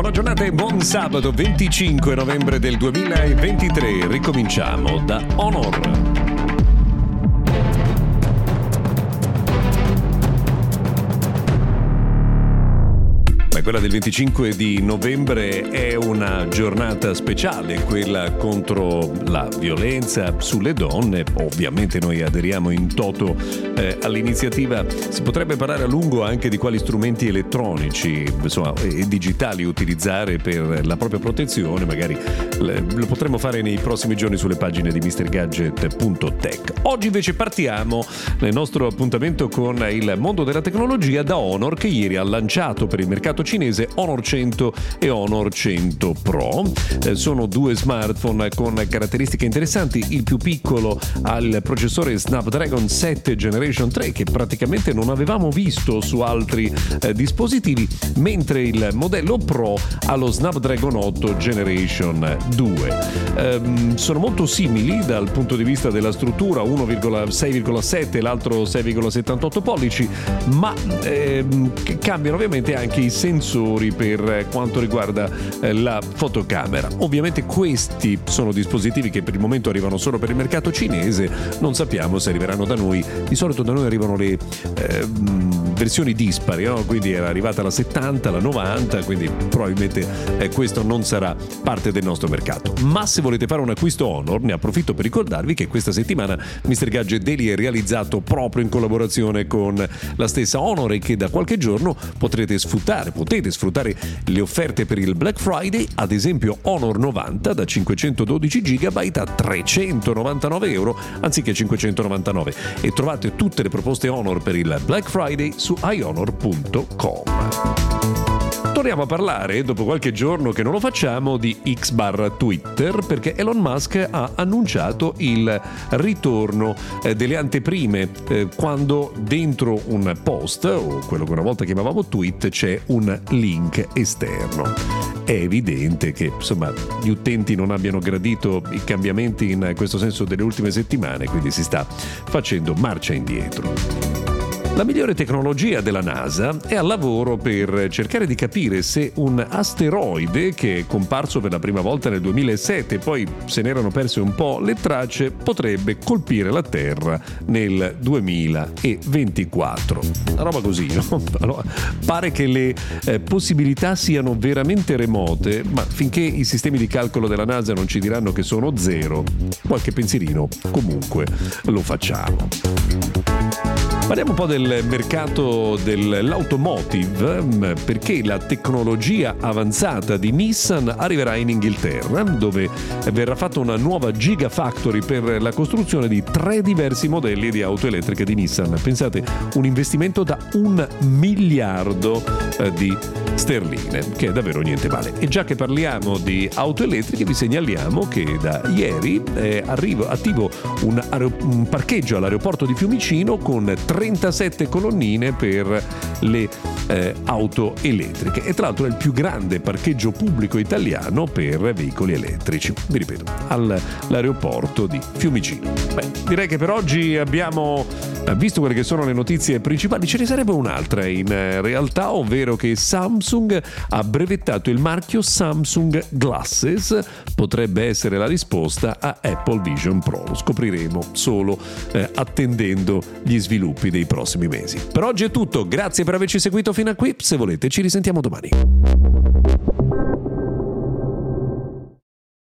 Buona giornata e buon sabato 25 novembre del 2023. Ricominciamo da Honor. Quella del 25 di novembre è una giornata speciale, quella contro la violenza sulle donne. Ovviamente noi aderiamo in toto eh, all'iniziativa. Si potrebbe parlare a lungo anche di quali strumenti elettronici insomma, e digitali utilizzare per la propria protezione, magari lo potremmo fare nei prossimi giorni sulle pagine di MrGadget.tech. Oggi invece partiamo nel nostro appuntamento con il mondo della tecnologia da Honor che ieri ha lanciato per il mercato cinese Honor 100 e Honor 100 Pro. Eh, sono due smartphone con caratteristiche interessanti. Il più piccolo ha il processore Snapdragon 7 Generation 3 che praticamente non avevamo visto su altri eh, dispositivi, mentre il modello Pro ha lo Snapdragon 8 Generation 2. Eh, sono molto simili dal punto di vista della struttura, uno 6,7 l'altro 6,78 pollici, ma ehm, cambiano ovviamente anche i sensori sensori per quanto riguarda eh, la fotocamera. Ovviamente questi sono dispositivi che per il momento arrivano solo per il mercato cinese, non sappiamo se arriveranno da noi. Di solito da noi arrivano le eh, versioni dispari, no? quindi era arrivata la 70, la 90, quindi probabilmente eh, questo non sarà parte del nostro mercato. Ma se volete fare un acquisto Honor, ne approfitto per ricordarvi che questa settimana Mr. Gadget Daily è realizzato proprio in collaborazione con la stessa Honor e che da qualche giorno potrete sfruttare, potete sfruttare le offerte per il Black Friday, ad esempio Honor 90 da 512 GB a 399 euro anziché 599 e trovate tutte le proposte Honor per il Black Friday su ionor.com. Torniamo a parlare, dopo qualche giorno che non lo facciamo, di X barra Twitter perché Elon Musk ha annunciato il ritorno eh, delle anteprime eh, quando dentro un post o quello che una volta chiamavamo tweet c'è un link esterno. È evidente che insomma, gli utenti non abbiano gradito i cambiamenti in questo senso delle ultime settimane, quindi si sta facendo marcia indietro. La migliore tecnologia della NASA è al lavoro per cercare di capire se un asteroide che è comparso per la prima volta nel 2007 e poi se ne erano perse un po' le tracce potrebbe colpire la Terra nel 2024. Una roba così, no? Allora, pare che le eh, possibilità siano veramente remote, ma finché i sistemi di calcolo della NASA non ci diranno che sono zero, qualche pensierino comunque lo facciamo. Parliamo un po' del mercato dell'automotive mm, perché la tecnologia avanzata di Nissan arriverà in Inghilterra dove verrà fatta una nuova Gigafactory per la costruzione di tre diversi modelli di auto elettriche di Nissan. Pensate, un investimento da un miliardo eh, di sterline, che è davvero niente male. E già che parliamo di auto elettriche vi segnaliamo che da ieri è arrivo, attivo un, un parcheggio all'aeroporto di Fiumicino con tre 37 colonnine per le eh, auto elettriche e tra l'altro è il più grande parcheggio pubblico italiano per veicoli elettrici. Vi ripeto, all'aeroporto di Fiumicino. Beh, direi che per oggi abbiamo visto quelle che sono le notizie principali. Ce ne sarebbe un'altra in eh, realtà, ovvero che Samsung ha brevettato il marchio Samsung Glasses. Potrebbe essere la risposta a Apple Vision Pro. Lo scopriremo solo eh, attendendo gli sviluppi dei prossimi mesi. Per oggi è tutto, grazie per averci seguito fino a qui, se volete ci risentiamo domani.